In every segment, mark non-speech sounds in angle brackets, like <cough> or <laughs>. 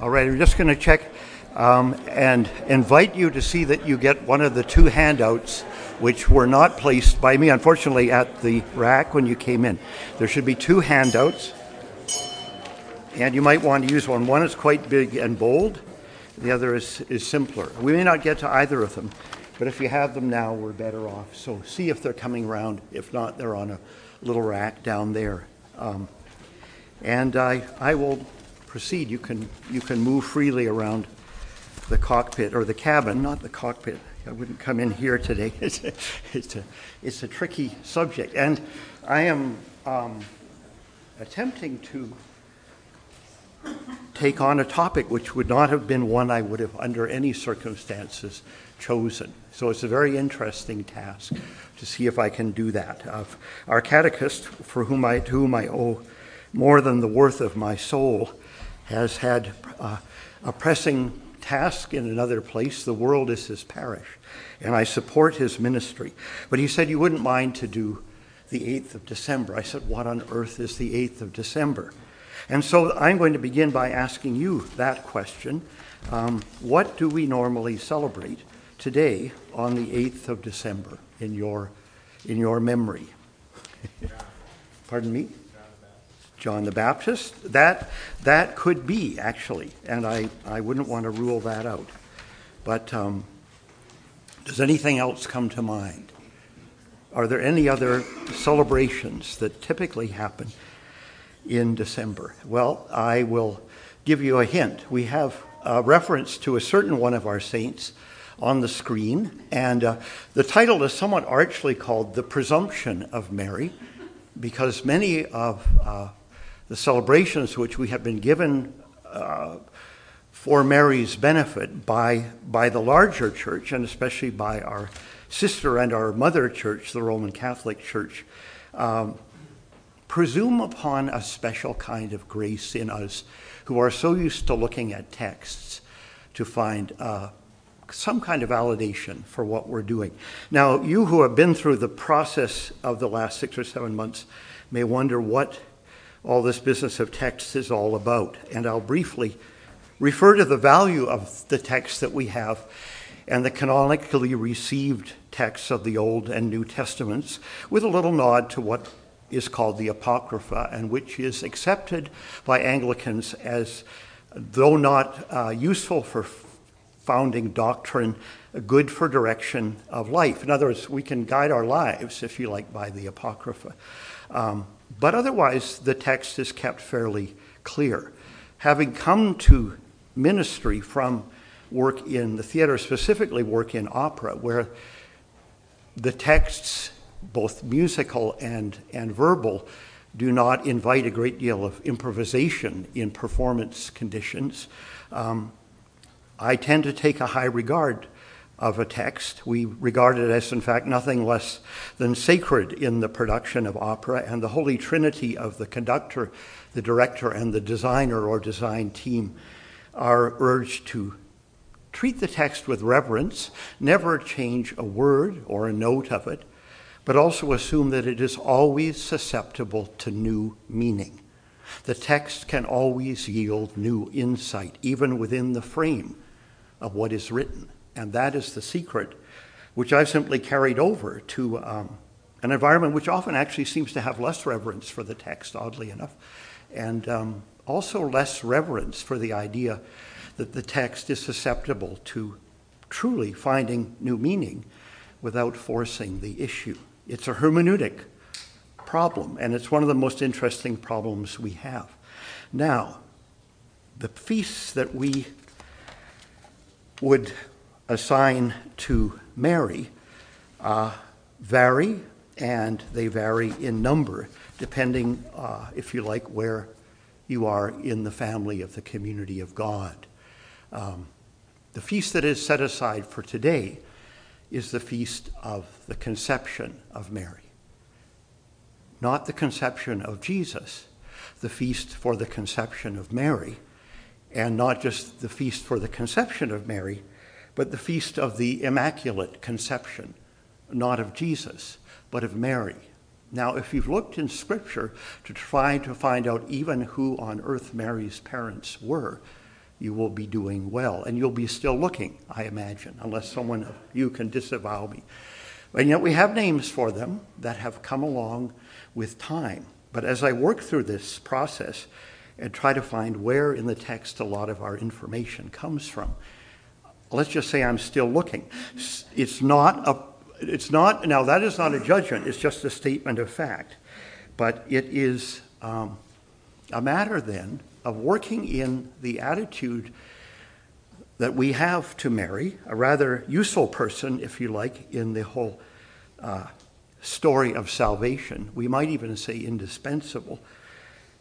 All right, I'm just going to check um, and invite you to see that you get one of the two handouts which were not placed by me, unfortunately, at the rack when you came in. There should be two handouts, and you might want to use one. One is quite big and bold, the other is, is simpler. We may not get to either of them, but if you have them now, we're better off. So see if they're coming around. If not, they're on a little rack down there. Um, and I, I will proceed. You can, you can move freely around the cockpit or the cabin, not the cockpit. I wouldn't come in here today. <laughs> It's a, it's a, it's a tricky subject. And I am um, attempting to take on a topic which would not have been one I would have, under any circumstances, chosen. So it's a very interesting task to see if I can do that. Uh, our catechist, for whom I, to whom I owe more than the worth of my soul, has had uh, a pressing task in another place. The world is his parish, and I support his ministry. But he said, You wouldn't mind to do the 8th of December. I said, What on earth is the 8th of December? And so I'm going to begin by asking you that question. Um, what do we normally celebrate today on the 8th of December in your, in your memory? Pardon me? John the Baptist. That, that could be, actually, and I, I wouldn't want to rule that out. But um, does anything else come to mind? Are there any other celebrations that typically happen in December? Well, I will give you a hint. We have a reference to a certain one of our saints on the screen, and uh, the title is somewhat archly called The Presumption of Mary, because many of uh, the celebrations which we have been given uh, for Mary's benefit by, by the larger church, and especially by our sister and our mother church, the Roman Catholic Church, um, presume upon a special kind of grace in us who are so used to looking at texts to find uh, some kind of validation for what we're doing. Now, you who have been through the process of the last six or seven months may wonder what all this business of text is all about. And I'll briefly refer to the value of the text that we have and the canonically received texts of the Old and New Testaments, with a little nod to what is called the Apocrypha, and which is accepted by Anglicans as, though not uh, useful for founding doctrine, good for direction of life. In other words, we can guide our lives, if you like, by the Apocrypha. Um, but otherwise, the text is kept fairly clear. Having come to ministry from work in the theater, specifically work in opera, where the texts, both musical and, and verbal, do not invite a great deal of improvisation in performance conditions. Um, I tend to take a high regard of a text. We regard it as, in fact, nothing less than sacred in the production of opera, and the Holy Trinity of the conductor, the director, and the designer or design team are urged to treat the text with reverence, never change a word or a note of it, but also assume that it is always susceptible to new meaning. The text can always yield new insight, even within the frame of what is written. And that is the secret, which I've simply carried over to um, an environment which often actually seems to have less reverence for the text, oddly enough, and um, also less reverence for the idea that the text is susceptible to truly finding new meaning without forcing the issue. It's a hermeneutic problem, and it's one of the most interesting problems we have. Now, the feasts that we would assign to Mary uh, vary, and they vary in number, depending, uh, if you like, where you are in the family of the community of God. Um, the feast that is set aside for today is the feast of the conception of Mary. Not the conception of Jesus, the feast for the conception of Mary, and not just the feast for the conception of Mary, but the feast of the Immaculate Conception, not of Jesus, but of Mary. Now, if you've looked in Scripture to try to find out even who on earth Mary's parents were, you will be doing well. And you'll be still looking, I imagine, unless someone of you can disavow me. And yet we have names for them that have come along with time. But as I work through this process and try to find where in the text a lot of our information comes from, let's just say I'm still looking. It's not a it's not now that is not a judgment, it's just a statement of fact. But it is um, a matter then of working in the attitude that we have to Mary, a rather useful person, if you like, in the whole uh, story of salvation. We might even say indispensable.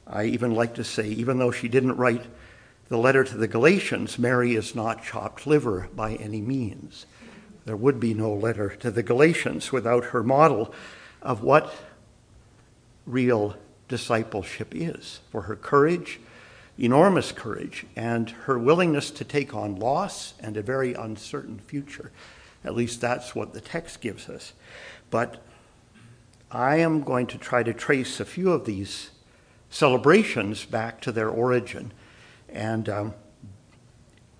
I even like to say, even though she didn't write the letter to the Galatians, Mary is not chopped liver by any means. There would be no letter to the Galatians without her model of what real discipleship is, for her courage, enormous courage, and her willingness to take on loss and a very uncertain future. At least that's what the text gives us. But I am going to try to trace a few of these celebrations back to their origin and um,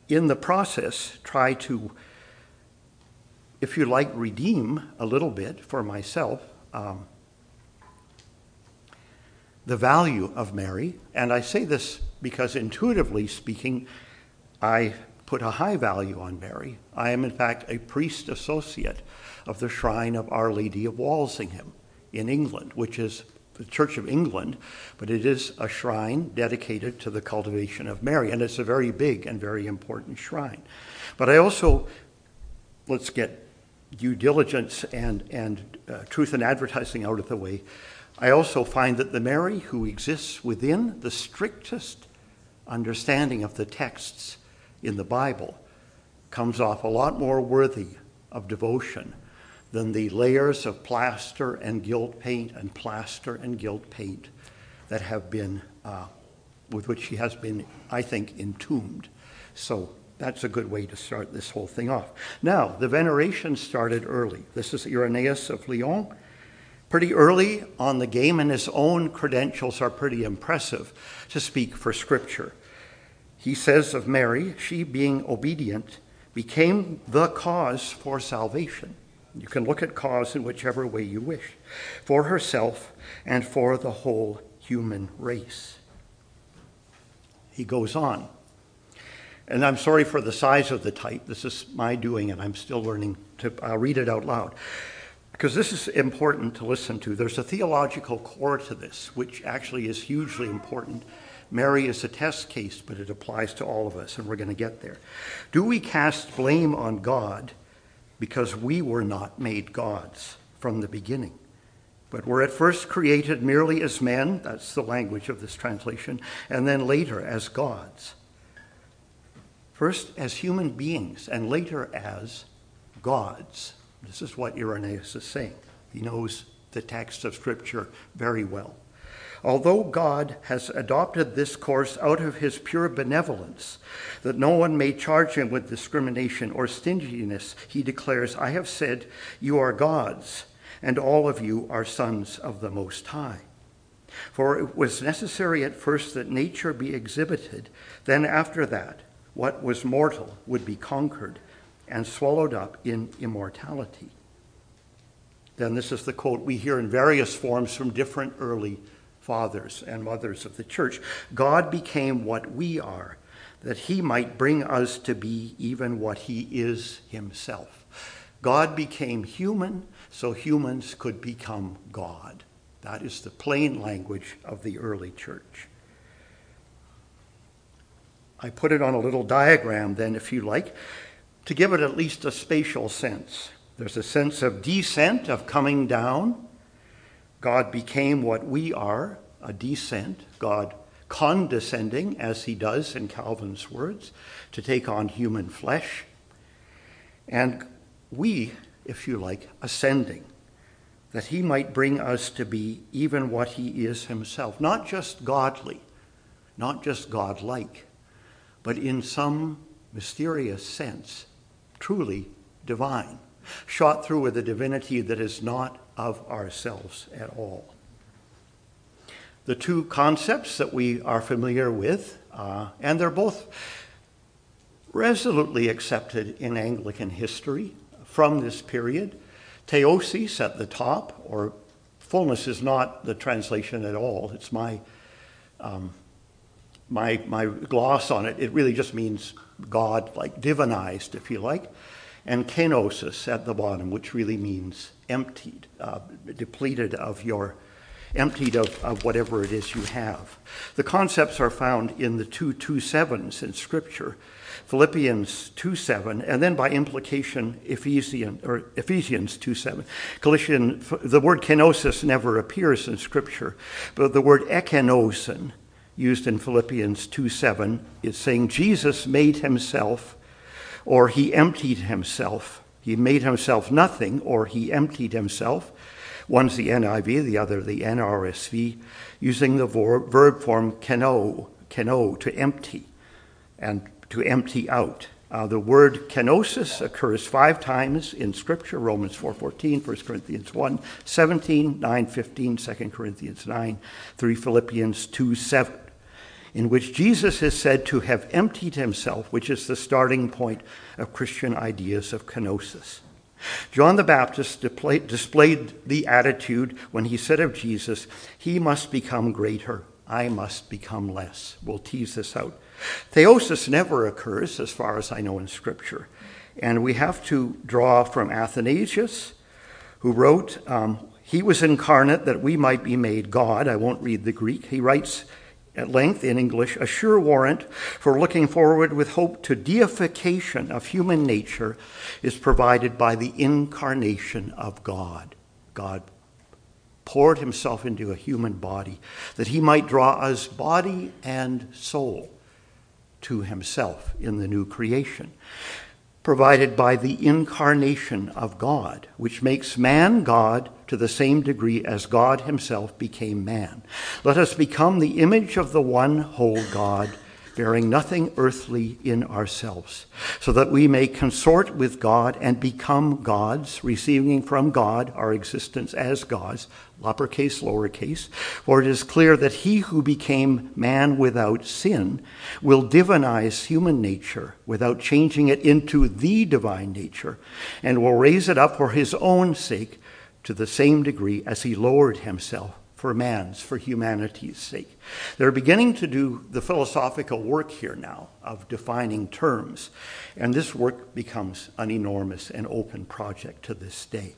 in the process try to, if you like, redeem a little bit for myself um, the value of Mary. And I say this because intuitively speaking, I put a high value on Mary. I am, in fact, a priest associate of the Shrine of Our Lady of Walsingham in England, which is the Church of England, but it is a shrine dedicated to the cultivation of Mary, and it's a very big and very important shrine. But I also, let's get due diligence and, and uh, truth in advertising out of the way. I also find that the Mary who exists within the strictest understanding of the texts in the Bible comes off a lot more worthy of devotion than the layers of plaster and gilt paint and plaster and gilt paint that have been, uh, with which she has been, I think, entombed. So that's a good way to start this whole thing off. Now, the veneration started early. This is Irenaeus of Lyon pretty early on the game, and his own credentials are pretty impressive to speak for Scripture. He says of Mary, she being obedient became the cause for salvation. You can look at cause in whichever way you wish, for herself and for the whole human race. He goes on. And I'm sorry for the size of the type. This is my doing, and I'm still learning to I'll read it out loud because this is important to listen to. There's a theological core to this, which actually is hugely important. Mary is a test case, but it applies to all of us, and we're going to get there. Do we cast blame on God because we were not made gods from the beginning? But were at first created merely as men, that's the language of this translation, and then later as gods. First as human beings, and later as gods. This is what Irenaeus is saying. He knows the text of Scripture very well. Although God has adopted this course out of his pure benevolence, that no one may charge him with discrimination or stinginess, he declares, I have said, You are gods, and all of you are sons of the Most High. For it was necessary at first that nature be exhibited, then after that, what was mortal would be conquered and swallowed up in immortality. Then, this is the quote we hear in various forms from different early fathers and mothers of the church God became what we are, that he might bring us to be even what he is himself. God became human so humans could become God. That is the plain language of the early church. I put it on a little diagram, then, if you like to give it at least a spatial sense. There's a sense of descent, of coming down. God became what we are, a descent. God condescending, as he does in Calvin's words, to take on human flesh. And we, if you like, ascending, that he might bring us to be even what he is himself. Not just godly, not just godlike, but in some mysterious sense, truly divine, shot through with a divinity that is not of ourselves at all. The two concepts that we are familiar with, uh, and they're both resolutely accepted in Anglican history from this period. Theosis at the top, or fullness is not the translation at all. It's my, um, my, my gloss on it. It really just means God, like divinized, if you like. And kenosis at the bottom, which really means emptied, uh, depleted of your emptied of, whatever it is you have. The concepts are found in the two two sevens in Scripture, Philippians 2 7, and then by implication, Ephesians, or Ephesians 2 7. Colossian, the word kenosis never appears in Scripture, but the word ekenosin, used in Philippians 2 7, is saying Jesus made himself, or he emptied himself. He made himself nothing, or he emptied himself One's the NIV, the other the NRSV, using the verb form keno, keno, to empty, and to empty out. Uh, the word kenosis occurs five times in Scripture, Romans 4.14, 1 Corinthians 1, 17, 9, 15, 2 Corinthians 9, 3 Philippians 2, 7, in which Jesus is said to have emptied himself, which is the starting point of Christian ideas of kenosis. John the Baptist displayed the attitude when he said of Jesus, He must become greater, I must become less. We'll tease this out. Theosis never occurs, as far as I know, in Scripture. And we have to draw from Athanasius, who wrote, um, He was incarnate that we might be made God. I won't read the Greek. He writes, at length in English, a sure warrant for looking forward with hope to deification of human nature is provided by the incarnation of God. God poured himself into a human body that he might draw us body and soul to himself in the new creation provided by the incarnation of God, which makes man God to the same degree as God himself became man. Let us become the image of the one whole God bearing nothing earthly in ourselves, so that we may consort with God and become gods, receiving from God our existence as gods, uppercase, lowercase. For it is clear that he who became man without sin will divinize human nature without changing it into the divine nature, and will raise it up for his own sake to the same degree as he lowered himself for man's, for humanity's sake. They're beginning to do the philosophical work here now of defining terms, and this work becomes an enormous and open project to this day.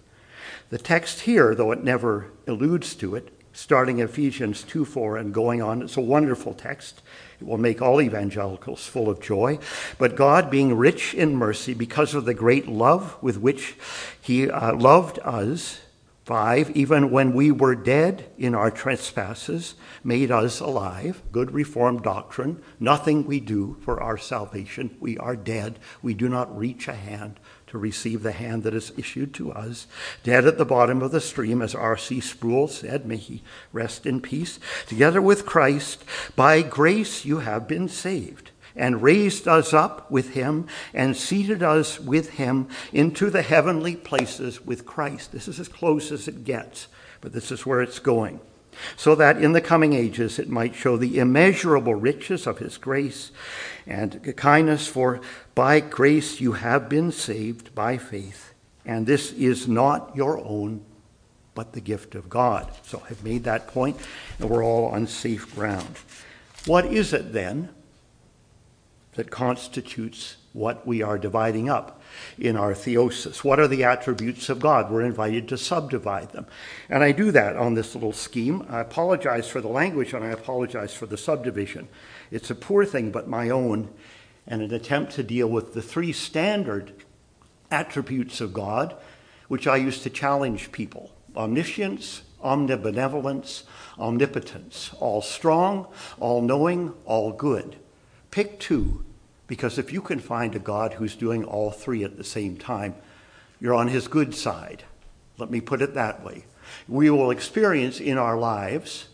The text here, though it never alludes to it, starting Ephesians 2 4 and going on, it's a wonderful text. It will make all evangelicals full of joy. But God, being rich in mercy because of the great love with which He uh, loved us, 5. Even when we were dead in our trespasses, made us alive. Good Reformed doctrine. Nothing we do for our salvation. We are dead. We do not reach a hand to receive the hand that is issued to us. Dead at the bottom of the stream, as R.C. Sproul said, may he rest in peace. Together with Christ, by grace you have been saved and raised us up with him and seated us with him into the heavenly places with Christ. This is as close as it gets, but this is where it's going. So that in the coming ages it might show the immeasurable riches of his grace and kindness, for by grace you have been saved by faith. And this is not your own, but the gift of God. So I've made that point, and we're all on safe ground. What is it then that constitutes what we are dividing up in our theosis. What are the attributes of God? We're invited to subdivide them. And I do that on this little scheme. I apologize for the language and I apologize for the subdivision. It's a poor thing, but my own, and an attempt to deal with the three standard attributes of God, which I use to challenge people omniscience, omnibenevolence, omnipotence, all strong, all knowing, all good. Pick two because if you can find a God who's doing all three at the same time, you're on his good side. Let me put it that way. We will experience in our lives,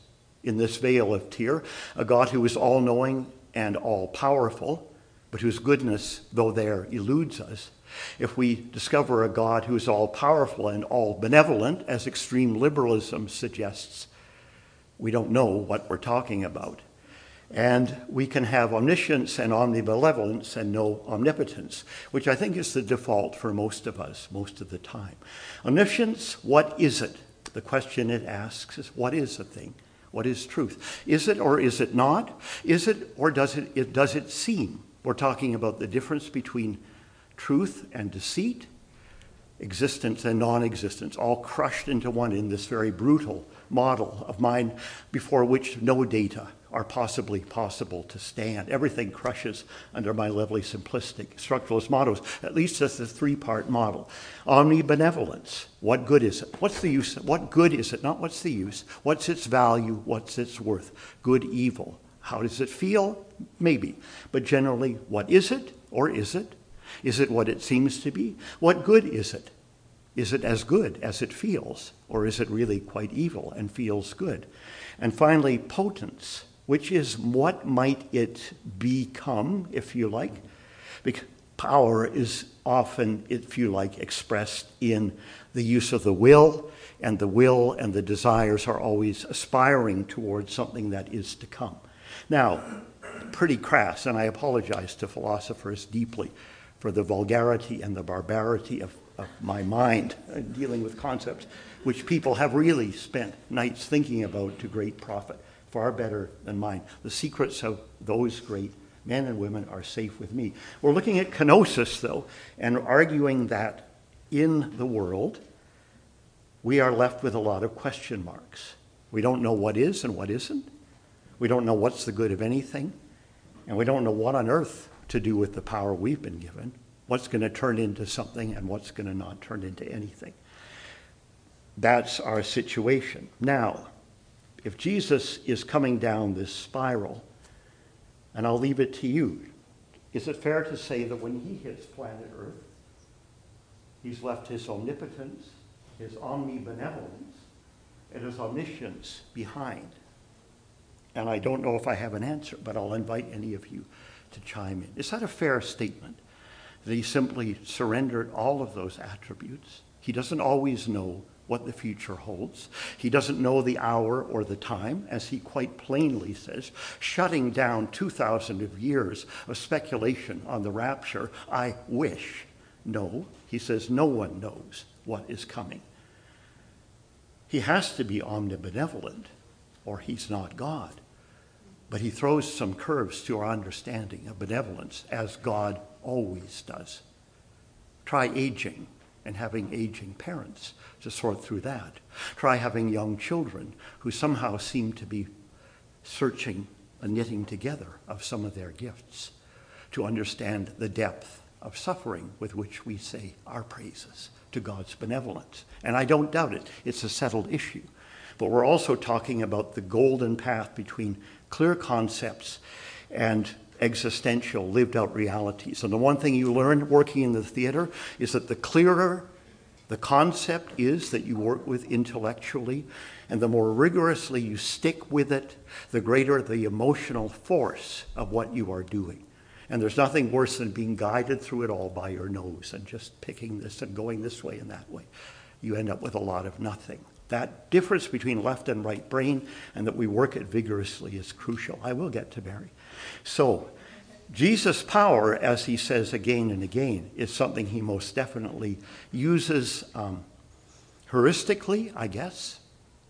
in this vale of tear, a God who is all knowing and all powerful, but whose goodness, though there, eludes us. If we discover a God who is all powerful and all benevolent, as extreme liberalism suggests, we don't know what we're talking about. And we can have omniscience and omnibenevolence and no omnipotence, which I think is the default for most of us most of the time. Omniscience, what is it? The question it asks is what is a thing? What is truth? Is it or is it not? Is it or does it, it does it seem? We're talking about the difference between truth and deceit, existence and non existence, all crushed into one in this very brutal model of mind before which no data are possibly possible to stand. Everything crushes under my lovely simplistic structuralist models. at least as a three part model. Omnibenevolence. What good is it? What's the use? What good is it? Not what's the use. What's its value? What's its worth? Good, evil. How does it feel? Maybe. But generally, what is it or is it? Is it what it seems to be? What good is it? Is it as good as it feels? Or is it really quite evil and feels good? And finally, potence, which is what might it become, if you like? Because power is often, if you like, expressed in the use of the will, and the will and the desires are always aspiring towards something that is to come. Now, pretty crass, and I apologize to philosophers deeply for the vulgarity and the barbarity of, of my mind dealing with concepts which people have really spent nights thinking about to great profit, far better than mine. The secrets of those great men and women are safe with me. We're looking at kenosis, though, and arguing that in the world, we are left with a lot of question marks. We don't know what is and what isn't. We don't know what's the good of anything. And we don't know what on earth to do with the power we've been given, what's going to turn into something and what's going to not turn into anything. That's our situation. Now, if Jesus is coming down this spiral, and I'll leave it to you, is it fair to say that when he hits planet Earth, he's left his omnipotence, his omnibenevolence, and his omniscience behind? And I don't know if I have an answer, but I'll invite any of you to chime in. Is that a fair statement? That he simply surrendered all of those attributes? He doesn't always know what the future holds. He doesn't know the hour or the time, as he quite plainly says, shutting down 2,000 of years of speculation on the rapture. I wish. No, he says, no one knows what is coming. He has to be omnibenevolent, or he's not God. But he throws some curves to our understanding of benevolence, as God always does. Try aging and having aging parents to sort through that. Try having young children who somehow seem to be searching a knitting together of some of their gifts to understand the depth of suffering with which we say our praises to God's benevolence. And I don't doubt it, it's a settled issue. But we're also talking about the golden path between clear concepts and existential, lived out realities. And the one thing you learn working in the theater is that the clearer the concept is that you work with intellectually, and the more rigorously you stick with it, the greater the emotional force of what you are doing. And there's nothing worse than being guided through it all by your nose and just picking this and going this way and that way. You end up with a lot of nothing. That difference between left and right brain and that we work it vigorously is crucial. I will get to Mary. So, Jesus' power, as he says again and again, is something he most definitely uses um, heuristically, I guess.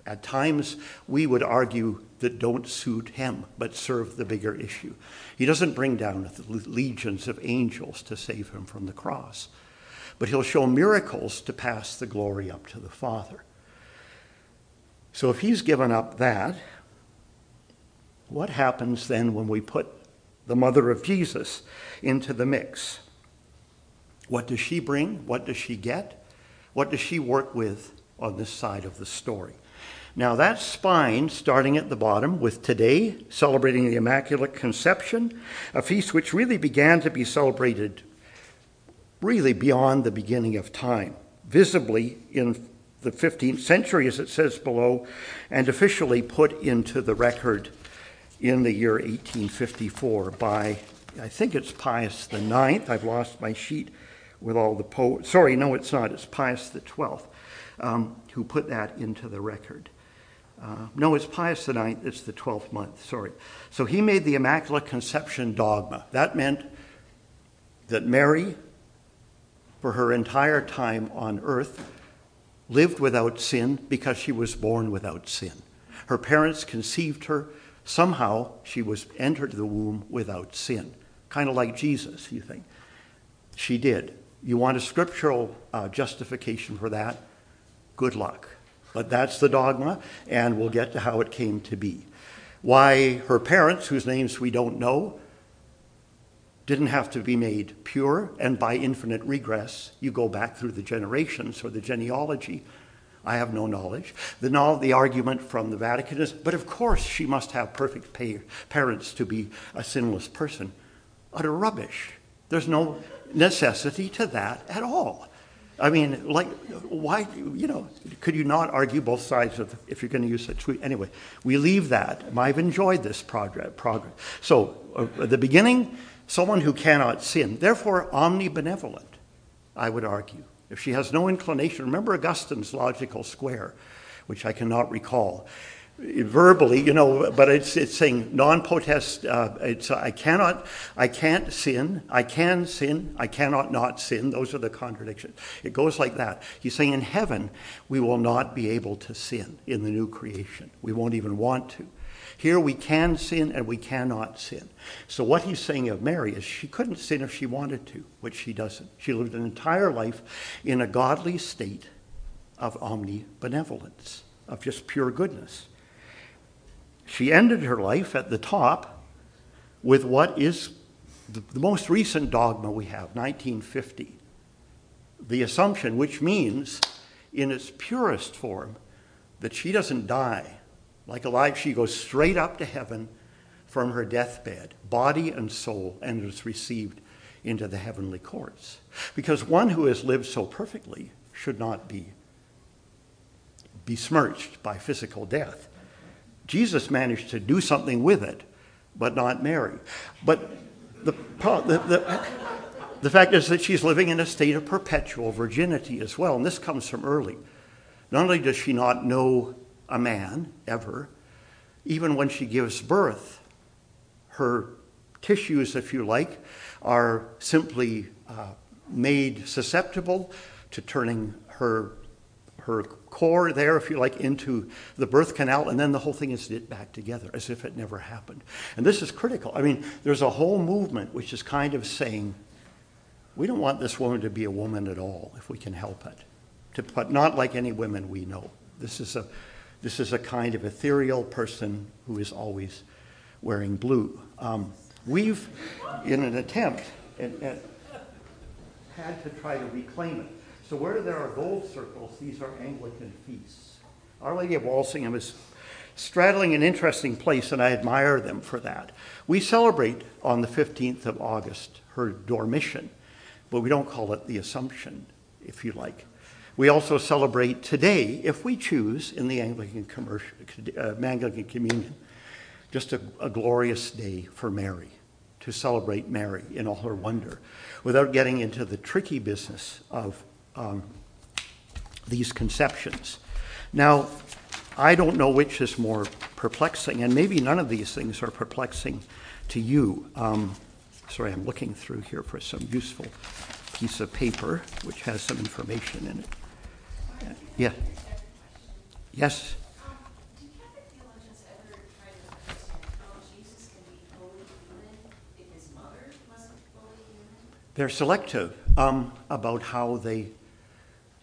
At times, we would argue that don't suit him, but serve the bigger issue. He doesn't bring down legions of angels to save him from the cross, but he'll show miracles to pass the glory up to the Father. So if he's given up that, what happens then when we put the mother of Jesus into the mix? What does she bring? What does she get? What does she work with on this side of the story? Now, that spine, starting at the bottom, with today celebrating the Immaculate Conception, a feast which really began to be celebrated really beyond the beginning of time, visibly in the 15th century, as it says below, and officially put into the record in the year 1854 by, I think it's Pius the Ninth. I've lost my sheet with all the poets. Sorry, no, it's not. It's Pius the Twelfth um, who put that into the record. Uh, no, it's Pius IX. It's the 12th month, sorry. So he made the Immaculate Conception dogma. That meant that Mary, for her entire time on earth, lived without sin because she was born without sin. Her parents conceived her. Somehow she was entered the womb without sin. Kind of like Jesus, you think. She did. You want a scriptural uh, justification for that? Good luck. But that's the dogma, and we'll get to how it came to be. Why her parents, whose names we don't know, didn't have to be made pure, and by infinite regress, you go back through the generations or the genealogy. I have no knowledge. The, the argument from the Vatican is, but of course she must have perfect parents to be a sinless person. Utter rubbish. There's no necessity to that at all. I mean, like, why, you know, could you not argue both sides of, if you're going to use it? Anyway, we leave that. I've enjoyed this progress. progress. So, uh, at the beginning, someone who cannot sin, therefore omnibenevolent, I would argue. If she has no inclination, remember Augustine's logical square, which I cannot recall. Verbally, you know, but it's it's saying non-potest. Uh, it's I cannot, I can't sin. I can sin. I cannot not sin. Those are the contradictions. It goes like that. He's saying in heaven we will not be able to sin in the new creation. We won't even want to. Here we can sin and we cannot sin. So, what he's saying of Mary is she couldn't sin if she wanted to, which she doesn't. She lived an entire life in a godly state of omnibenevolence, of just pure goodness. She ended her life at the top with what is the, the most recent dogma we have, 1950. The Assumption, which means, in its purest form, that she doesn't die like Elijah, she goes straight up to heaven from her deathbed, body and soul, and is received into the heavenly courts. Because one who has lived so perfectly should not be besmirched by physical death. Jesus managed to do something with it, but not Mary. But the, the, the, the fact is that she's living in a state of perpetual virginity as well, and this comes from early. Not only does she not know a man ever. Even when she gives birth, her tissues, if you like, are simply uh, made susceptible to turning her her core there, if you like, into the birth canal, and then the whole thing is knit back together as if it never happened. And this is critical. I mean, there's a whole movement which is kind of saying, we don't want this woman to be a woman at all if we can help it, to, but not like any women we know. This is a this is a kind of ethereal person who is always wearing blue. Um, we've, in an attempt, and, and had to try to reclaim it. So where there are gold circles, these are Anglican feasts. Our Lady of Walsingham is straddling an interesting place, and I admire them for that. We celebrate on the 15th of August her Dormition, but we don't call it the Assumption, if you like. We also celebrate today, if we choose, in the Anglican, uh, Anglican Communion, just a, a glorious day for Mary, to celebrate Mary in all her wonder, without getting into the tricky business of um, these conceptions. Now, I don't know which is more perplexing, and maybe none of these things are perplexing to you. Um, sorry, I'm looking through here for some useful piece of paper which has some information in it. Yeah. Yes. They're selective um, about how they.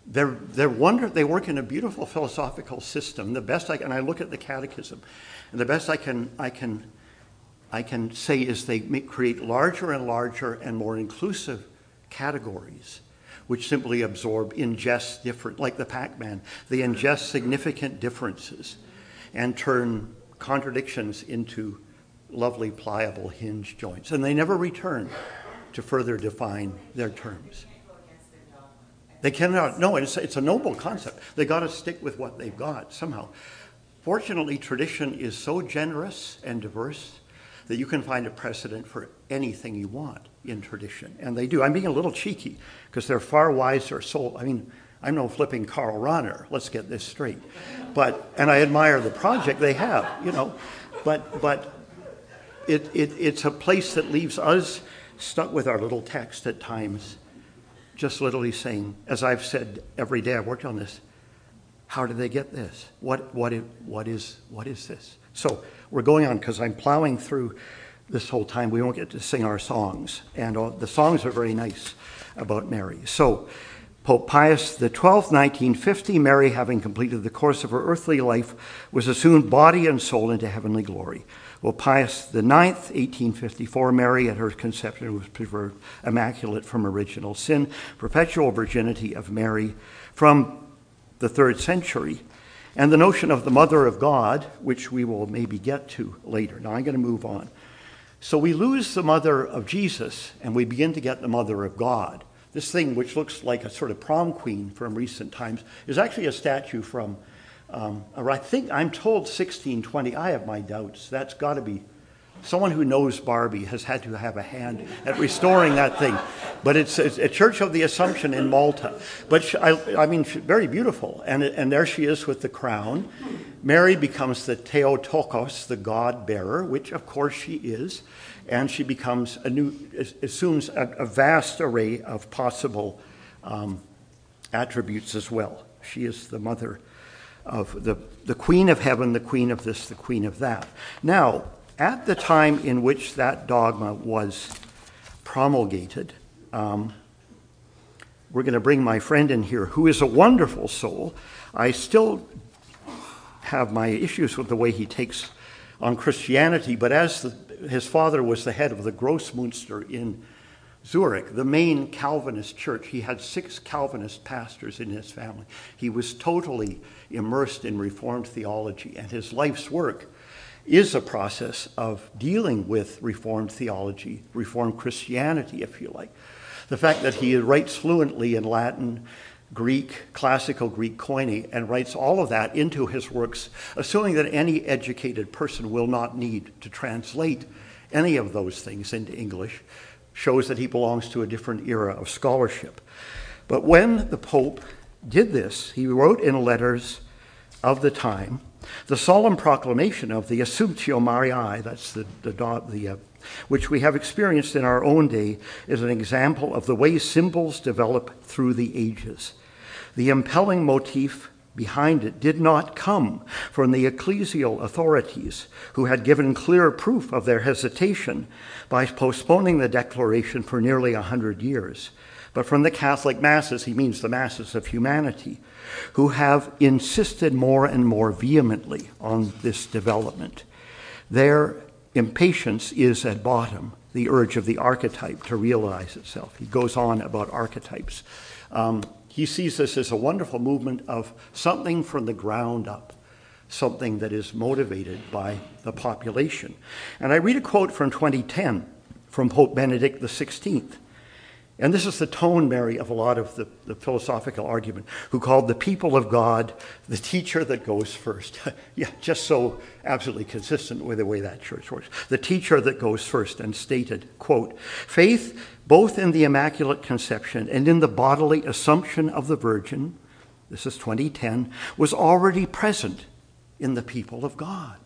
They're, they're wonder, they work in a beautiful philosophical system. The best I can, I look at the catechism, and the best I can, I can, I can say is they make, create larger and larger and more inclusive categories which simply absorb, ingest different, like the Pac Man, they ingest significant differences and turn contradictions into lovely, pliable hinge joints. And they never return to further define their terms. They cannot, no, it's, it's a noble concept. They got to stick with what they've got somehow. Fortunately, tradition is so generous and diverse that you can find a precedent for anything you want in tradition. And they do. I'm being a little cheeky because they're far wiser soul. I mean, I'm no flipping Karl Rahner. Let's get this straight. But and I admire the project they have, you know, but but it, it it's a place that leaves us stuck with our little text at times, just literally saying, as I've said every day I've worked on this, how did they get this? What what what is what is this? So we're going on because I'm plowing through this whole time. We won't get to sing our songs, and all, the songs are very nice about Mary. So Pope Pius XII, 1950, Mary, having completed the course of her earthly life, was assumed body and soul into heavenly glory. Well, Pius IX, 1854, Mary at her conception was preserved immaculate from original sin. Perpetual virginity of Mary from the third century. And the notion of the Mother of God, which we will maybe get to later. Now I'm going to move on. So we lose the Mother of Jesus and we begin to get the Mother of God. This thing, which looks like a sort of prom queen from recent times, is actually a statue from, um, I think, I'm told 1620. I have my doubts. That's got to be someone who knows Barbie has had to have a hand at restoring that thing. But it's, a Church of the Assumption in Malta. But she, I, I, mean, very beautiful. And, and there she is with the crown. Mary becomes the Theotokos, the God bearer, which of course she is and she becomes a new, assumes a, a vast array of possible um, attributes as well. She is the mother of the, the queen of heaven, the queen of this, the queen of that. Now, at the time in which that dogma was promulgated, um, we're going to bring my friend in here, who is a wonderful soul. I still have my issues with the way he takes on Christianity, but as the his father was the head of the Grossmünster in Zurich, the main Calvinist church. He had six Calvinist pastors in his family. He was totally immersed in Reformed theology, and his life's work is a process of dealing with Reformed theology, Reformed Christianity, if you like. The fact that he writes fluently in Latin, Greek, classical Greek koine, and writes all of that into his works, assuming that any educated person will not need to translate any of those things into English, shows that he belongs to a different era of scholarship. But when the Pope did this, he wrote in letters of the time the solemn proclamation of the Assumptio Mariae, that's the, the, the uh, which we have experienced in our own day, is an example of the way symbols develop through the ages. The impelling motif behind it did not come from the ecclesial authorities who had given clear proof of their hesitation by postponing the declaration for nearly a hundred years, but from the Catholic masses, he means the masses of humanity, who have insisted more and more vehemently on this development. Their impatience is at bottom the urge of the archetype to realize itself. He goes on about archetypes. Um, he sees this as a wonderful movement of something from the ground up, something that is motivated by the population. And I read a quote from 2010 from Pope Benedict XVI. And this is the tone, Mary, of a lot of the, the, philosophical argument, who called the people of God the teacher that goes first. <laughs> yeah, just so absolutely consistent with the way that church works. The teacher that goes first and stated, quote, faith both in the Immaculate Conception and in the bodily assumption of the Virgin, this is 2010, was already present in the people of God.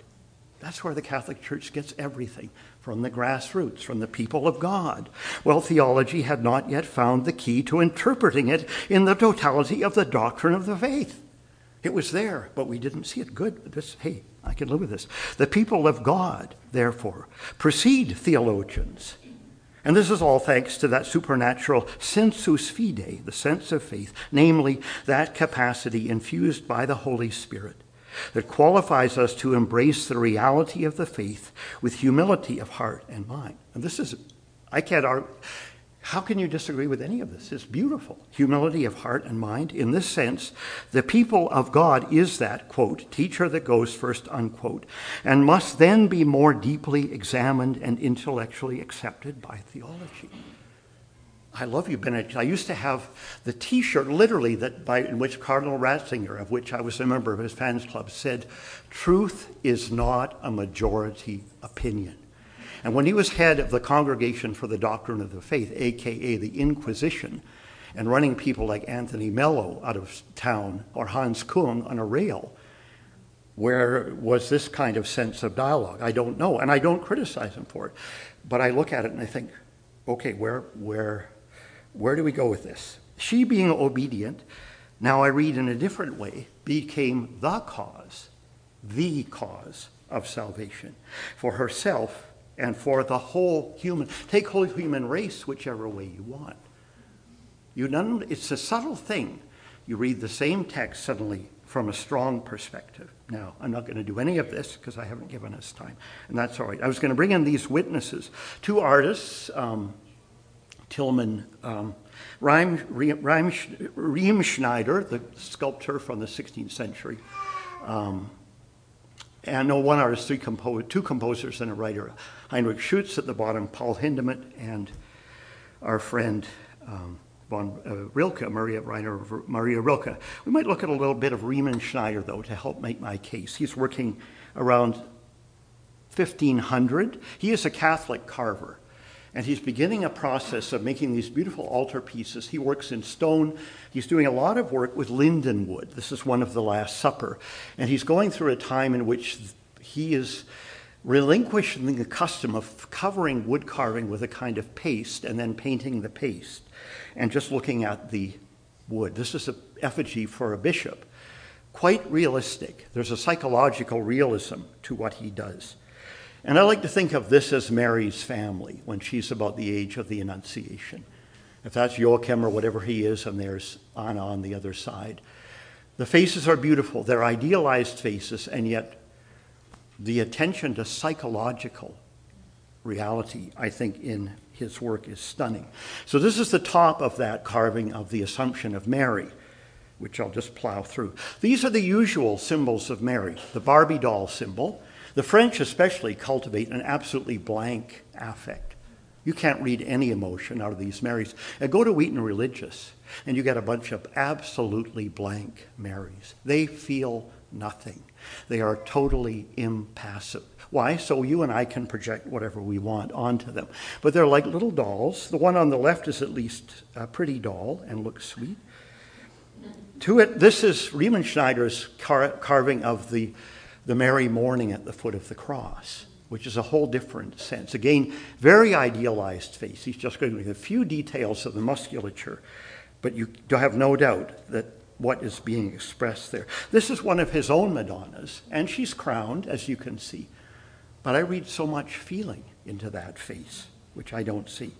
That's where the Catholic Church gets everything from the grassroots, from the people of God. Well, theology had not yet found the key to interpreting it in the totality of the doctrine of the faith. It was there, but we didn't see it. Good. This, hey, I can live with this. The people of God, therefore, precede theologians and this is all thanks to that supernatural sensus fidei, the sense of faith, namely that capacity infused by the Holy Spirit that qualifies us to embrace the reality of the faith with humility of heart and mind. And this is, I can't argue. How can you disagree with any of this? It's beautiful. Humility of heart and mind. In this sense, the people of God is that, quote, teacher that goes first, unquote, and must then be more deeply examined and intellectually accepted by theology. I love you, Benedict. I used to have the T-shirt, literally, that by in which Cardinal Ratzinger, of which I was a member of his fans club, said, "Truth is not a majority opinion." And when he was head of the Congregation for the Doctrine of the Faith, aka the Inquisition, and running people like Anthony Mello out of town or Hans Kung on a rail. Where was this kind of sense of dialogue? I don't know, and I don't criticize him for it. But I look at it and I think, okay, where, where, where do we go with this? She being obedient, now I read in a different way, became the cause, the cause of salvation for herself and for the whole human, take whole human race whichever way you want. You none, it's a subtle thing. You read the same text suddenly from a strong perspective. Now, I'm not going to do any of this because I haven't given us time, and that's all right. I was going to bring in these witnesses, two artists, um, Tilman um, Reim, Reim, Riemenschneider, the sculptor from the 16th century, um, and no, one artist, two composers and a writer, Heinrich Schütz at the bottom, Paul Hindemith, and our friend um, von uh, Rilke, Maria Rilke. We might look at a little bit of Riemenschneider, though, to help make my case. He's working around 1500. He is a Catholic carver. And he's beginning a process of making these beautiful altar pieces. He works in stone. He's doing a lot of work with linden wood. This is one of the Last Supper. And he's going through a time in which he is relinquishing the custom of covering wood carving with a kind of paste and then painting the paste and just looking at the wood. This is an effigy for a bishop. Quite realistic. There's a psychological realism to what he does. And I like to think of this as Mary's family when she's about the age of the Annunciation. If that's Joachim or whatever he is, and there's Anna on the other side. The faces are beautiful. They're idealized faces, and yet the attention to psychological reality, I think, in his work is stunning. So, this is the top of that carving of the Assumption of Mary, which I'll just plow through. These are the usual symbols of Mary the Barbie doll symbol, the French, especially, cultivate an absolutely blank affect. You can't read any emotion out of these Marys. Go to Wheaton Religious, and you get a bunch of absolutely blank Marys. They feel nothing, they are totally impassive. Why? So you and I can project whatever we want onto them. But they're like little dolls. The one on the left is at least a pretty doll and looks sweet. To it, this is Riemenschneider's car- carving of the the Mary mourning at the foot of the cross, which is a whole different sense. Again, very idealized face. He's just going with a few details of the musculature, but you have no doubt that what is being expressed there. This is one of his own Madonnas, and she's crowned, as you can see. But I read so much feeling into that face, which I don't see.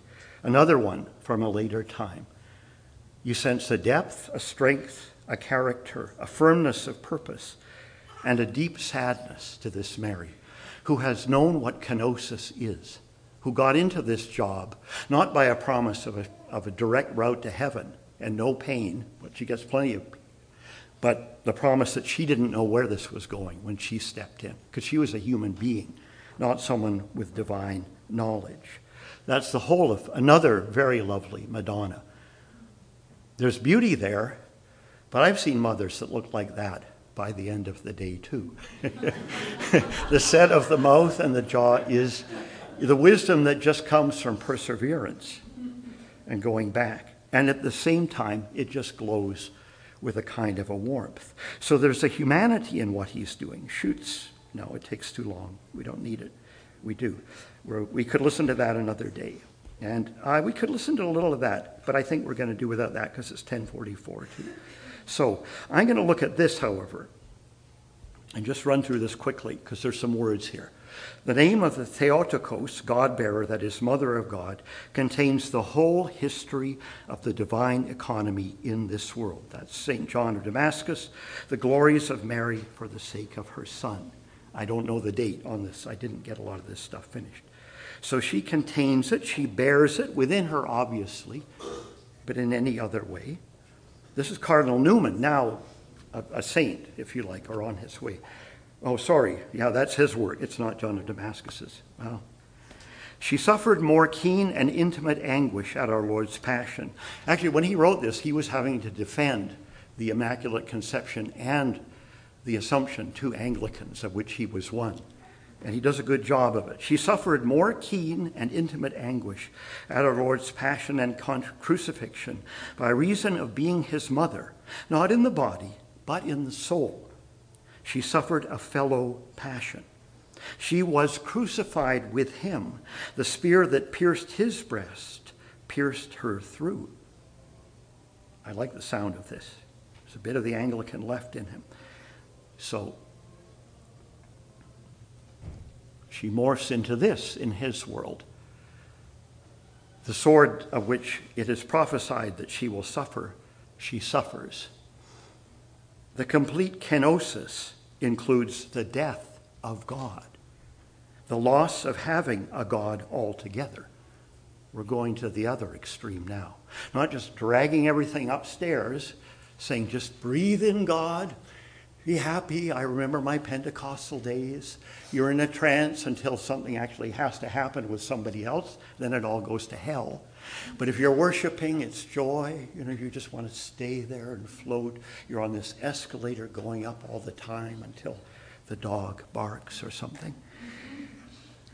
Another one from a later time. You sense a depth, a strength, a character, a firmness of purpose and a deep sadness to this Mary, who has known what kenosis is, who got into this job not by a promise of a, of a direct route to heaven and no pain, but she gets plenty of, but the promise that she didn't know where this was going when she stepped in, because she was a human being, not someone with divine knowledge. That's the whole of another very lovely Madonna. There's beauty there, but I've seen mothers that look like that by the end of the day, too. <laughs> the set of the mouth and the jaw is the wisdom that just comes from perseverance and going back. And at the same time, it just glows with a kind of a warmth. So there's a humanity in what he's doing. Schütz, no, it takes too long. We don't need it. We do. We're, we could listen to that another day. And uh, we could listen to a little of that, but I think we're going to do without that because it's 1044 too. So I'm going to look at this, however, and just run through this quickly because there's some words here. The name of the Theotokos, God bearer, that is, Mother of God, contains the whole history of the divine economy in this world. That's St. John of Damascus, the glories of Mary for the sake of her Son. I don't know the date on this, I didn't get a lot of this stuff finished. So she contains it, she bears it within her, obviously, but in any other way. This is Cardinal Newman, now a, a saint, if you like, or on his way. Oh, sorry. Yeah, that's his work. It's not John of Damascus's. She suffered more keen and intimate anguish at our Lord's passion. Actually, when he wrote this, he was having to defend the Immaculate Conception and the Assumption, two Anglicans, of which he was one. And he does a good job of it. She suffered more keen and intimate anguish at our Lord's passion and crucifixion by reason of being his mother, not in the body, but in the soul. She suffered a fellow passion. She was crucified with him. The spear that pierced his breast pierced her through. I like the sound of this. There's a bit of the Anglican left in him. So she morphs into this in his world. The sword of which it is prophesied that she will suffer, she suffers. The complete kenosis includes the death of God, the loss of having a God altogether. We're going to the other extreme now. Not just dragging everything upstairs, saying, just breathe in God, be happy. I remember my Pentecostal days. You're in a trance until something actually has to happen with somebody else, then it all goes to hell. But if you're worshiping, it's joy. You know, you just want to stay there and float. You're on this escalator going up all the time until the dog barks or something.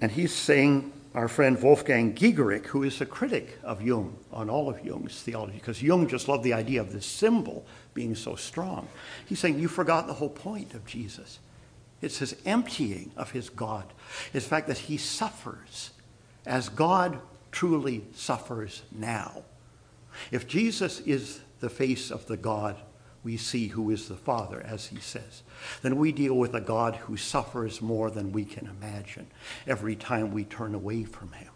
And he's saying, our friend Wolfgang Giegerich, who is a critic of Jung on all of Jung's theology, because Jung just loved the idea of this symbol being so strong. He's saying, You forgot the whole point of Jesus. It's his emptying of his God. It's the fact that he suffers as God truly suffers now. If Jesus is the face of the God we see who is the Father, as he says, then we deal with a God who suffers more than we can imagine every time we turn away from him.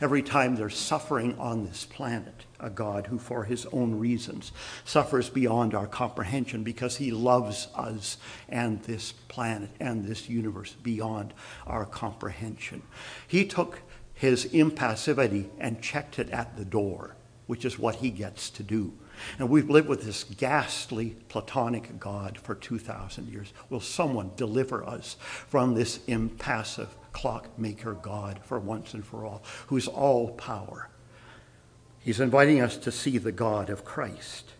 Every time there's suffering on this planet, a God who, for his own reasons, suffers beyond our comprehension because he loves us and this planet and this universe beyond our comprehension. He took his impassivity and checked it at the door, which is what he gets to do. And we've lived with this ghastly Platonic God for 2,000 years. Will someone deliver us from this impassive clockmaker God for once and for all, who's all power? He's inviting us to see the God of Christ,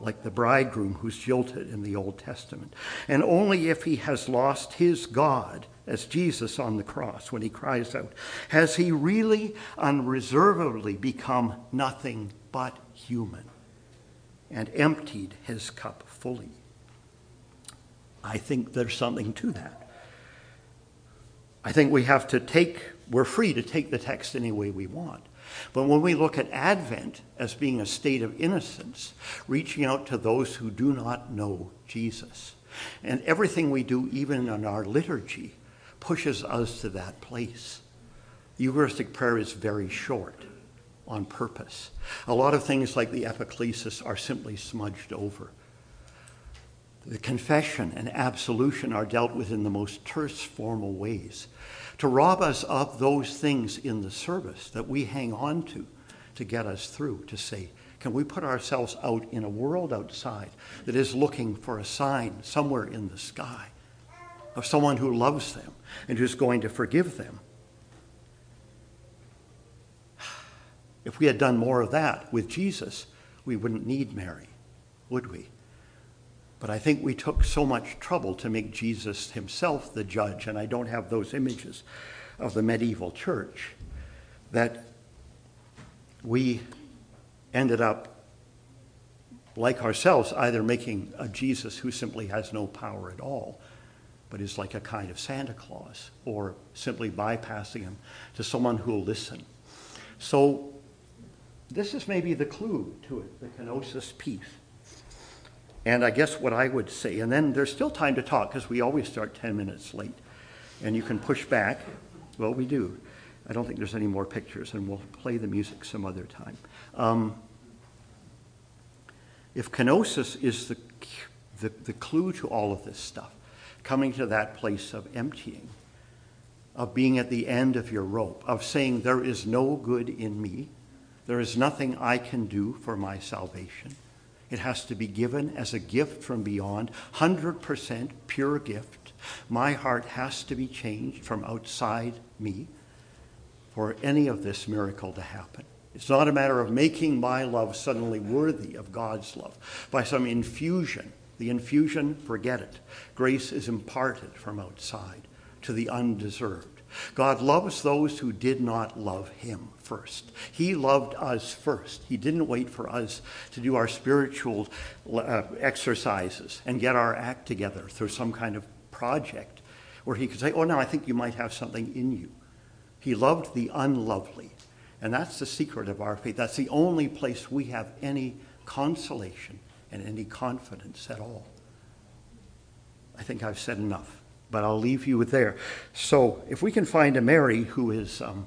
like the bridegroom who's jilted in the Old Testament. And only if he has lost his God, as Jesus on the cross when he cries out, has he really unreservedly become nothing but human and emptied his cup fully. I think there's something to that. I think we have to take, we're free to take the text any way we want. But when we look at Advent as being a state of innocence, reaching out to those who do not know Jesus, and everything we do, even in our liturgy, pushes us to that place. Eucharistic prayer is very short on purpose. A lot of things like the epiclesis are simply smudged over. The confession and absolution are dealt with in the most terse formal ways to rob us of those things in the service that we hang on to to get us through, to say, can we put ourselves out in a world outside that is looking for a sign somewhere in the sky of someone who loves them and who's going to forgive them? If we had done more of that with Jesus, we wouldn't need Mary, would we? But I think we took so much trouble to make Jesus himself the judge, and I don't have those images of the medieval church, that we ended up, like ourselves, either making a Jesus who simply has no power at all, but is like a kind of Santa Claus, or simply bypassing him to someone who will listen. So this is maybe the clue to it, the kenosis piece. And I guess what I would say, and then there's still time to talk because we always start 10 minutes late. And you can push back. Well, we do. I don't think there's any more pictures, and we'll play the music some other time. Um, if kenosis is the, the, the clue to all of this stuff, coming to that place of emptying, of being at the end of your rope, of saying, There is no good in me, there is nothing I can do for my salvation. It has to be given as a gift from beyond, 100% pure gift. My heart has to be changed from outside me for any of this miracle to happen. It's not a matter of making my love suddenly worthy of God's love by some infusion. The infusion, forget it. Grace is imparted from outside to the undeserved. God loves those who did not love him first. He loved us first. He didn't wait for us to do our spiritual uh, exercises and get our act together through some kind of project where he could say, Oh, no, I think you might have something in you. He loved the unlovely. And that's the secret of our faith. That's the only place we have any consolation and any confidence at all. I think I've said enough but I'll leave you there. So, if we can find a Mary who is um,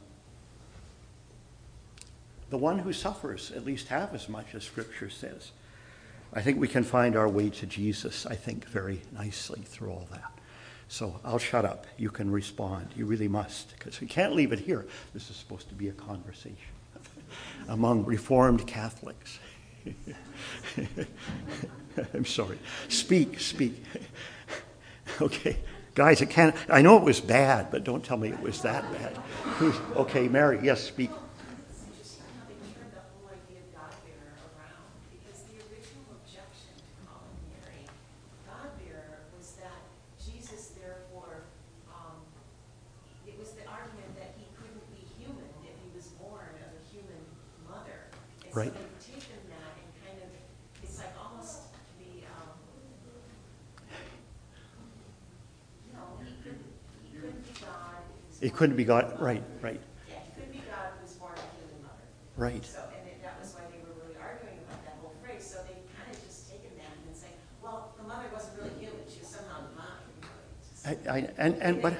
the one who suffers at least half as much as Scripture says, I think we can find our way to Jesus, I think, very nicely through all that. So I'll shut up. You can respond. You really must, because we can't leave it here. This is supposed to be a conversation <laughs> among Reformed Catholics. <laughs> I'm sorry. Speak, speak. <laughs> okay. Guys, it can't, I know it was bad, but don't tell me it was that bad. Okay, Mary, yes, speak. Right. It um, couldn't be God, right, right. Yeah, he couldn't be God who was born of human mother. Right. So, and it, that was why they were really arguing about that whole phrase. So they kind of just taken that and saying, well, the mother wasn't really human; she was somehow divine. I, I, and and but. I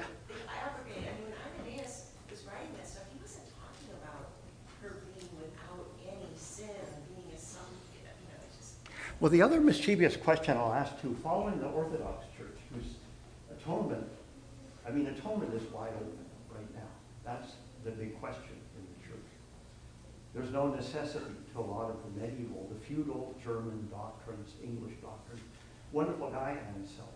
abrogate. I mean, when Irenaeus was writing that stuff, he wasn't talking about her being without any sin, being a some, you know, just. Well, the other mischievous question I'll ask too, following the Orthodox Church, whose atonement, I mean, atonement is wide open. Right now. That's the big question in the church. There's no necessity to a lot of the medieval, the feudal German doctrines, English doctrines. Wonderful guy himself.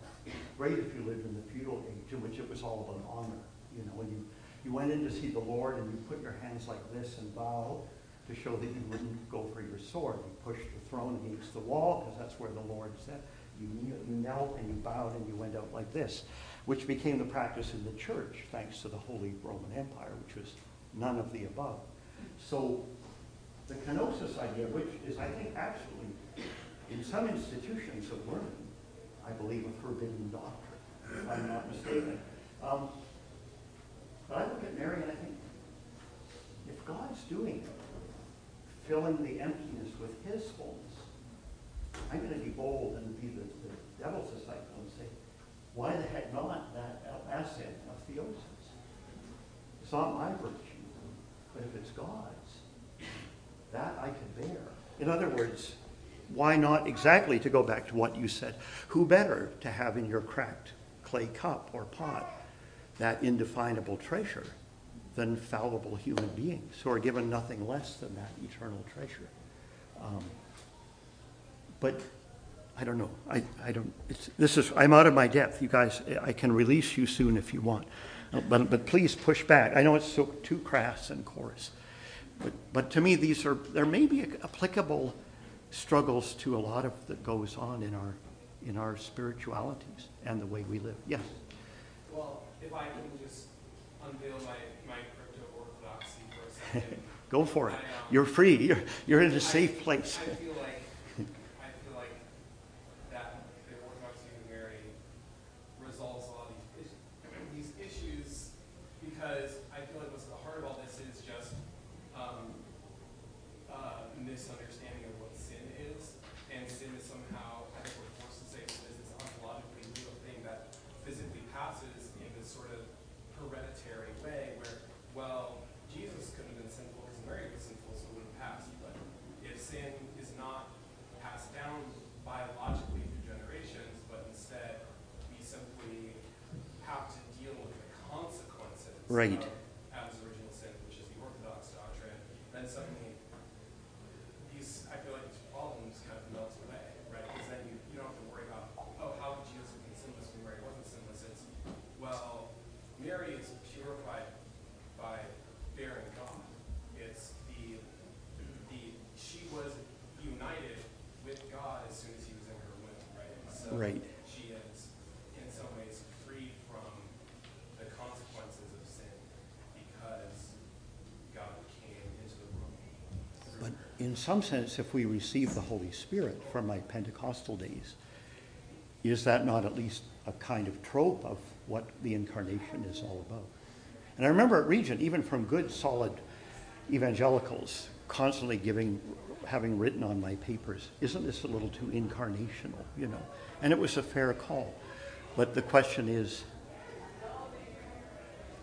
Great if you lived in the feudal age in which it was all about honor. You know, when you, you went in to see the Lord and you put your hands like this and bow to show that you wouldn't go for your sword. You pushed the throne against the wall because that's where the Lord said. You, you knelt and you bowed and you went out like this which became the practice in the church thanks to the Holy Roman Empire, which was none of the above. So the kenosis idea, which is, I think, actually, in some institutions of learning, I believe a forbidden doctrine, if I'm not mistaken. Um, but I look at Mary and I think, if God's doing it, filling the emptiness with his fullness, I'm going to be bold and be the, the devil's disciple and say, why the heck not that asset of theosis? It's not my virtue, but if it's God's, that I can bear. In other words, why not exactly, to go back to what you said, who better to have in your cracked clay cup or pot that indefinable treasure than fallible human beings who are given nothing less than that eternal treasure? Um, but I don't know. I, I don't, this is, I'm out of my depth. You guys, I can release you soon if you want. But, but please push back. I know it's so, too crass and coarse. But, but to me, these are, there may be applicable struggles to a lot of that goes on in our, in our spiritualities and the way we live. Yes? Well, if I can just unveil my, my crypto orthodoxy for a second. <laughs> Go for it. I, um, you're free. You're, you're in a safe place. I Right. Adam's original sin, which is the Orthodox doctrine, then suddenly these, I feel like these problems kind of melt away, right? Because then you, you don't have to worry about, oh, how could Jesus have been sinless when Mary wasn't sinless? It's, well, Mary is purified by bearing God. It's the, the, she was united with God as soon as he was in her womb, right? So right. she is in some ways free from the in some sense, if we receive the Holy Spirit from my Pentecostal days, is that not at least a kind of trope of what the incarnation is all about? And I remember at Regent, even from good, solid evangelicals, constantly giving, having written on my papers, isn't this a little too incarnational, you know? And it was a fair call. But the question is,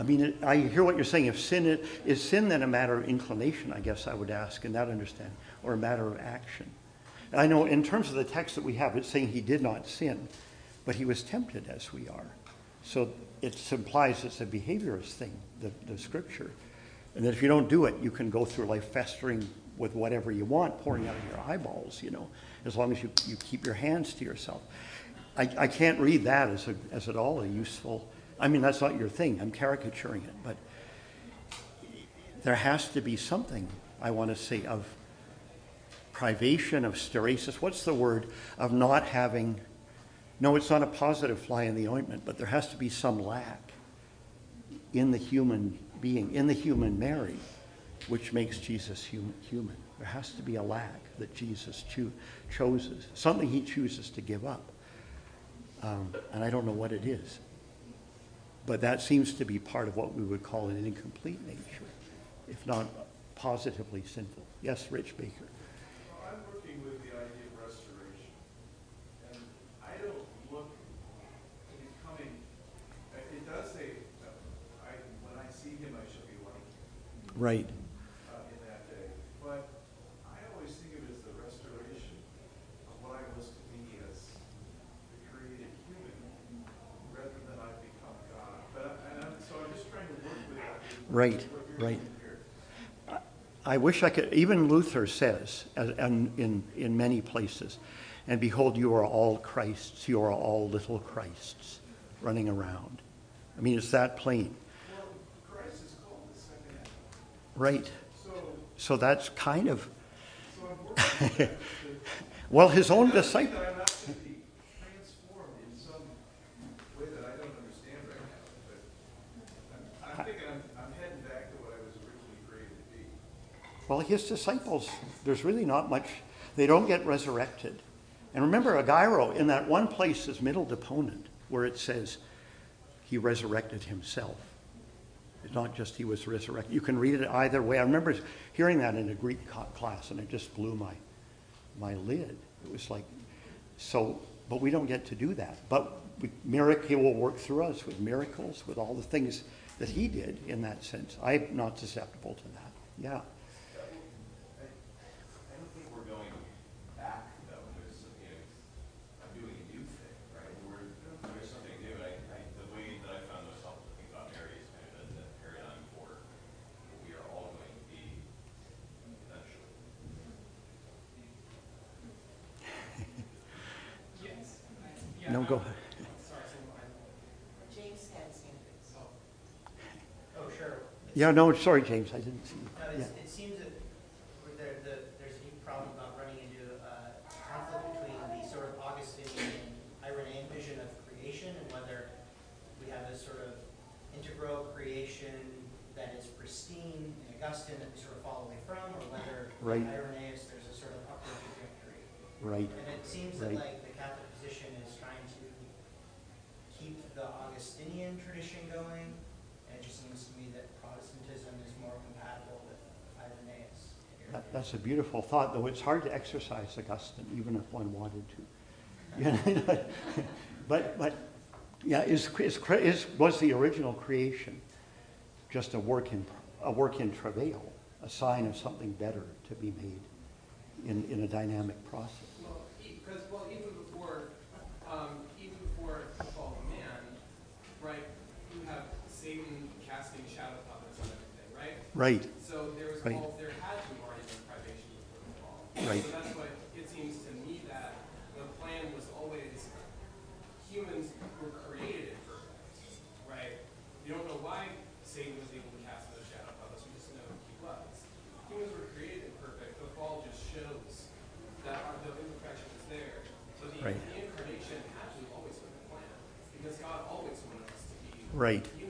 I mean, I hear what you're saying. If sin is, sin then a matter of inclination, I guess I would ask in that understanding, or a matter of action? I know in terms of the text that we have, it's saying he did not sin, but he was tempted as we are. So it implies it's a behaviorist thing, the, the scripture. And that if you don't do it, you can go through life festering with whatever you want pouring out of your eyeballs, you know, as long as you, you keep your hands to yourself. I, I can't read that as, a, as at all a useful, I mean, that's not your thing. I'm caricaturing it, but there has to be something, I want to say, of privation, of steresis. What's the word? Of not having, no, it's not a positive fly in the ointment, but there has to be some lack in the human being, in the human Mary, which makes Jesus human. There has to be a lack that Jesus choo- chooses, something he chooses to give up. Um, and I don't know what it is. But that seems to be part of what we would call an incomplete nature, if not positively sinful. Yes, Rich Baker. Well, I'm working with the idea of restoration. And I don't look to becoming, it it does say, uh, I, when I see him, I shall be like him Right. uh, in that day. But I always think of it as the restoration of what I was to be as the created human, rather than I become God. But, I- and I'm, so I'm just trying to work with that. with Right, right. I wish I could, even Luther says, and in, in many places, and behold, you are all Christs, you are all little Christs running around. I mean, it's that plain. Right. So, that's kind of, <laughs> well, his own disciple. that I'm not to be transformed in some way that I don't understand right now, but I'm, I'm thinking I'm, I'm heading back to what I was originally created to be. Well, his disciples, there's really not much, they don't get resurrected. And remember, egeiro, in that one place, his middle deponent, where it says he resurrected himself. It's not just he was resurrected. You can read it either way. I remember hearing that in a Greek class, and it just blew my, my lid. It was like, so, but we don't get to do that. But we, miracle, he will work through us with miracles, with all the things that he did in that sense. I'm not susceptible to that. Yeah. I I don't think we're going back, though, there's, you know, I'm doing a new thing, right? We're, there's something new, and I, I, the way that I found most helpful to think about Mary is kind of as a paradigm for what we are all going to be eventually. Yes. Yeah, No, go ahead. Sorry, James had something. so, Oh, sure. Yeah, no, sorry, James, I didn't see you. No, Yeah. it seems that there, the, there's a problem about running into a conflict between the sort of Augustinian and Irenaean vision of creation and whether we have this sort of integral creation that is pristine in Augustine that we sort of fall away from, or whether Right. in Irenaeus there's a sort of upward trajectory. Right. And it seems that Right. like the Catholic position is trying to keep the Augustinian tradition going, and it just seems to me that Protestantism is more compatible with Irenaeus. That, that's a beautiful thought, though it's hard to exercise Augustine, even if one wanted to. You know, <laughs> but, but, yeah, is, is, cre- is, was the original creation just a work in, a work in travail, a sign of something better to be made in, in a dynamic process? well, because, well, even before, um, even before the fall of man, right, you have Satan casting shadow puppets on everything, right? So there was Right. all, there had to have already been privation before the fall. Right. So that's why it seems to me that the plan was always, humans were created perfect, right? We don't know why Satan was able to cast those shadow puppets, we just know he was. Humans were created imperfect, the fall just shows that our, the imperfection is there. So the, Right. the incarnation had to have always been the plan, because God always wanted us to be right, un-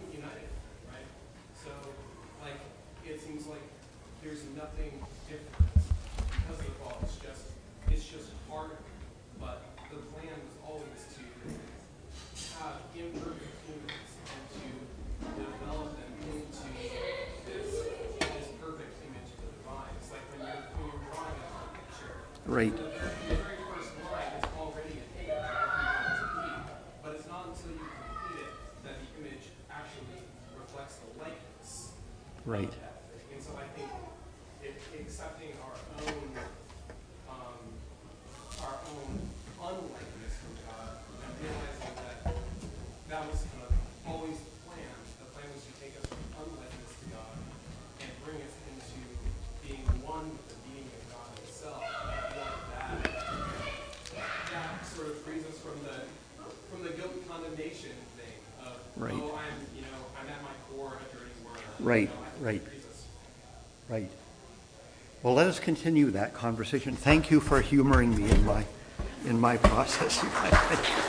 great Right, right, right. Well, let us continue that conversation. Thank you for humoring me in my in my process. <laughs>